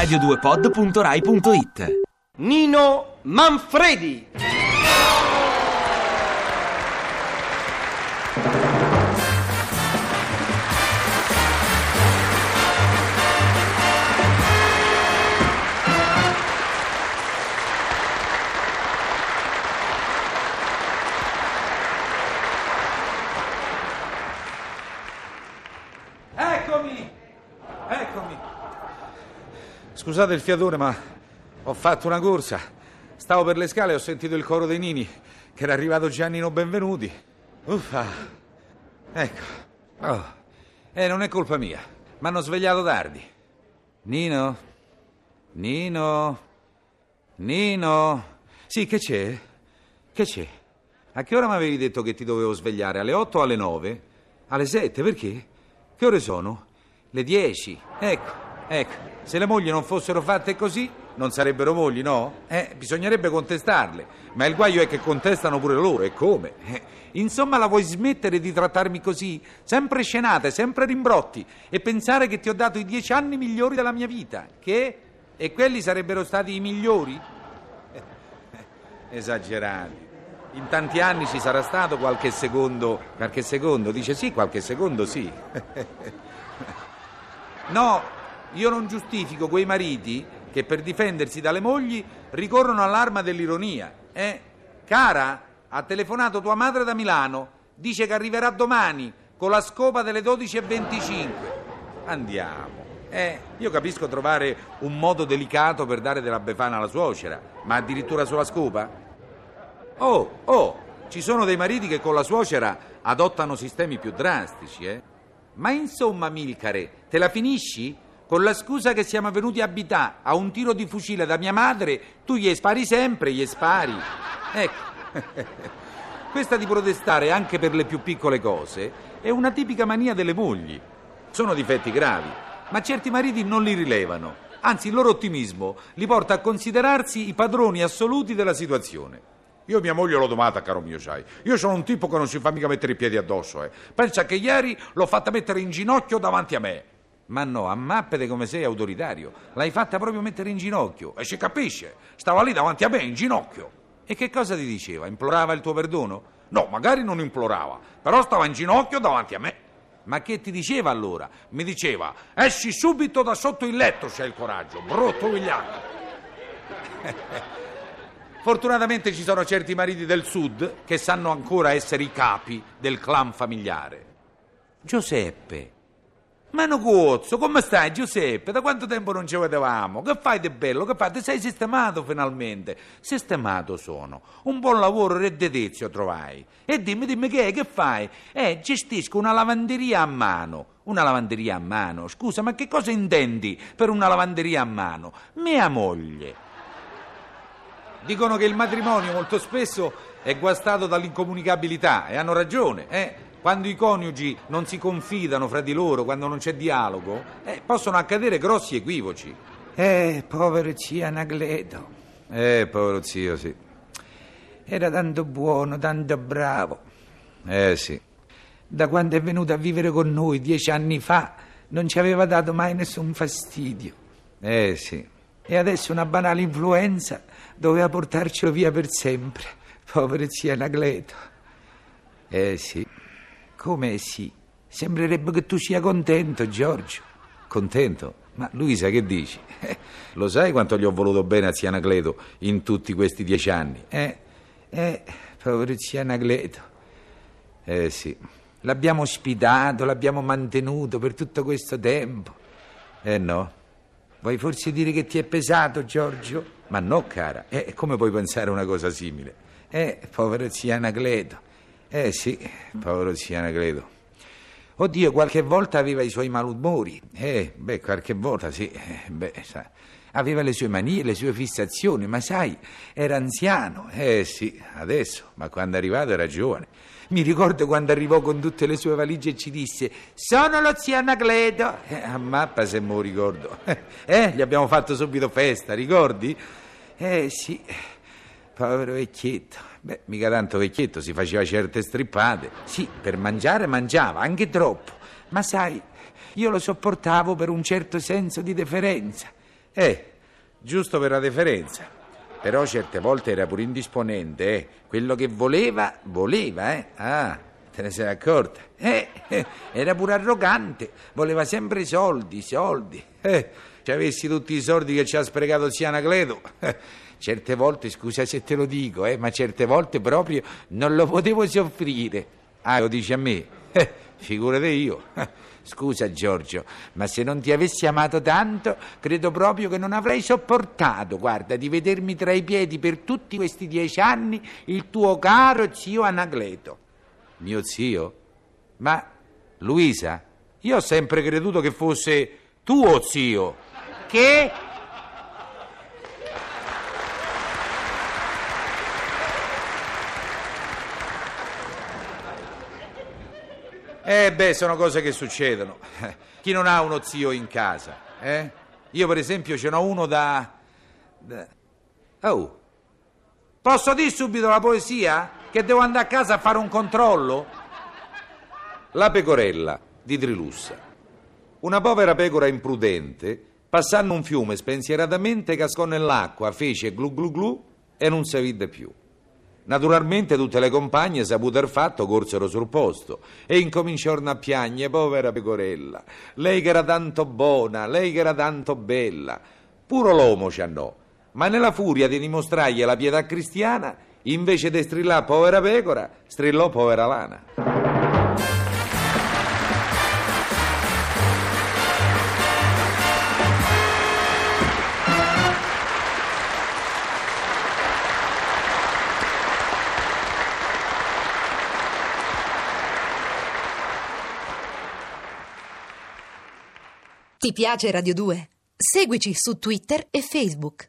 radio2pod.rai.it Nino Manfredi. Scusate il fiatone, ma ho fatto una corsa. Stavo per le scale e ho sentito il coro dei Nini, che era arrivato Giannino Benvenuti. Uffa! Ecco. Oh. Eh, non è colpa mia. Mi hanno svegliato tardi. Nino? Nino? Nino? Sì, che c'è? Che c'è? A che ora mi avevi detto che ti dovevo svegliare? Alle 8 o alle 9? Alle 7? Perché? Che ore sono? Le 10. Ecco, ecco. Se le mogli non fossero fatte così, non sarebbero mogli, no? Eh, bisognerebbe contestarle. Ma il guaio è che contestano pure loro, e come? Eh, insomma, la vuoi smettere di trattarmi così? Sempre scenate, sempre rimbrotti, e pensare che ti ho dato i dieci anni migliori della mia vita. Che? E quelli sarebbero stati i migliori? Eh, Esagerati. In tanti anni ci sarà stato qualche secondo. Qualche secondo? Dice sì, qualche secondo sì. No, io non giustifico quei mariti che per difendersi dalle mogli ricorrono all'arma dell'ironia. Eh? Cara, ha telefonato tua madre da Milano, dice che arriverà domani con la scopa delle 12.25. Andiamo. Eh, io capisco trovare un modo delicato per dare della befana alla suocera, ma addirittura sulla scopa? Oh, oh, ci sono dei mariti che con la suocera adottano sistemi più drastici, eh? Ma insomma, Milcare, te la finisci? Con la scusa che siamo venuti a abitare a un tiro di fucile da mia madre, tu gli spari sempre, gli spari. Ecco. Questa di protestare anche per le più piccole cose è una tipica mania delle mogli. Sono difetti gravi, ma certi mariti non li rilevano. Anzi, il loro ottimismo li porta a considerarsi i padroni assoluti della situazione. Io mia moglie l'ho domata, caro mio, sai. Io sono un tipo che non si fa mica mettere i piedi addosso, eh. Pensa che ieri l'ho fatta mettere in ginocchio davanti a me. Ma no, ammappete come sei autoritario. L'hai fatta proprio mettere in ginocchio. E si capisce. Stava lì davanti a me, in ginocchio. E che cosa ti diceva? Implorava il tuo perdono? No, magari non implorava, però stava in ginocchio davanti a me. Ma che ti diceva allora? Mi diceva, esci subito da sotto il letto se hai il coraggio, brutto vigliacco. Fortunatamente ci sono certi mariti del sud che sanno ancora essere i capi del clan familiare. Giuseppe. Mano Cozzo, come stai Giuseppe? Da quanto tempo non ci vedevamo? Che fai di bello? Che fai? Ti sei sistemato finalmente? Sistemato sono. Un buon lavoro redditizio trovai. E dimmi, dimmi che è, che fai? Eh, gestisco una lavanderia a mano. Una lavanderia a mano? Scusa, ma che cosa intendi per una lavanderia a mano? Mia moglie. Dicono che il matrimonio molto spesso è guastato dall'incomunicabilità e hanno ragione, eh? Quando i coniugi non si confidano fra di loro, quando non c'è dialogo, eh, possono accadere grossi equivoci. Eh, povero zio Anagleto. Eh, povero zio, sì. Era tanto buono, tanto bravo. Eh, sì. Da quando è venuto a vivere con noi dieci anni fa non ci aveva dato mai nessun fastidio. Eh, sì. E adesso una banale influenza doveva portarcelo via per sempre. Povero zio Anagleto. Eh, sì. Come sì? Sembrerebbe che tu sia contento, Giorgio. Contento? Ma Luisa, che dici? Eh, lo sai quanto gli ho voluto bene a zia Anacleto in tutti questi dieci anni? Eh, eh, povero zio Anagleto. Eh, sì. L'abbiamo ospitato, l'abbiamo mantenuto per tutto questo tempo. Eh, no. Vuoi forse dire che ti è pesato, Giorgio? Ma no, cara. Eh, come puoi pensare una cosa simile? Eh, povero zio Anagleto. Eh sì, povero zio Anacleto. Oddio, qualche volta aveva i suoi malumori. Eh, beh, qualche volta sì. Eh, beh, sai. Aveva le sue manie, le sue fissazioni, ma sai, era anziano. Eh sì, adesso, ma quando è arrivato era giovane. Mi ricordo quando arrivò con tutte le sue valigie e ci disse: Sono lo zio Anacleto. Eh, a mappa se me lo ricordo. Eh, gli abbiamo fatto subito festa, ricordi? Eh sì, povero vecchietto. Beh, mica tanto vecchietto, si faceva certe strippate. Sì, per mangiare mangiava, anche troppo. Ma sai, io lo sopportavo per un certo senso di deferenza. Eh, giusto per la deferenza. Però certe volte era pure indisponente, eh. Quello che voleva, voleva, eh. Ah, te ne sei accorta? Eh, eh, era pure arrogante, voleva sempre soldi, soldi. Eh, se avessi tutti i soldi che ci ha sprecato zia Anacleto, eh, certe volte, scusa se te lo dico, eh, ma certe volte proprio non lo potevo soffrire. Ah, lo dici a me? Eh, figurate io. Eh, Scusa Giorgio, ma se non ti avessi amato tanto, credo proprio che non avrei sopportato, guarda, di vedermi tra i piedi per tutti questi dieci anni il tuo caro zio Anacleto. Mio zio? Ma Luisa, io ho sempre creduto che fosse tuo zio. Che? Eh beh, sono cose che succedono. Chi non ha uno zio in casa, eh? Io per esempio ce n'ho uno da... da... Oh, posso dire subito la poesia? Che devo andare a casa a fare un controllo? La pecorella di Trilussa. Una povera pecora imprudente, passando un fiume spensieratamente, cascò nell'acqua, fece glu glu glu e non si vide più. Naturalmente tutte le compagne, saputo il fatto, corsero sul posto e incominciarono a piagne, povera pecorella. Lei che era tanto buona, lei che era tanto bella. Puro l'uomo ci andò, ma nella furia di dimostrargli la pietà cristiana, invece di strillare povera pecora, strillò povera lana. Ti piace Radio 2? Seguici su Twitter e Facebook.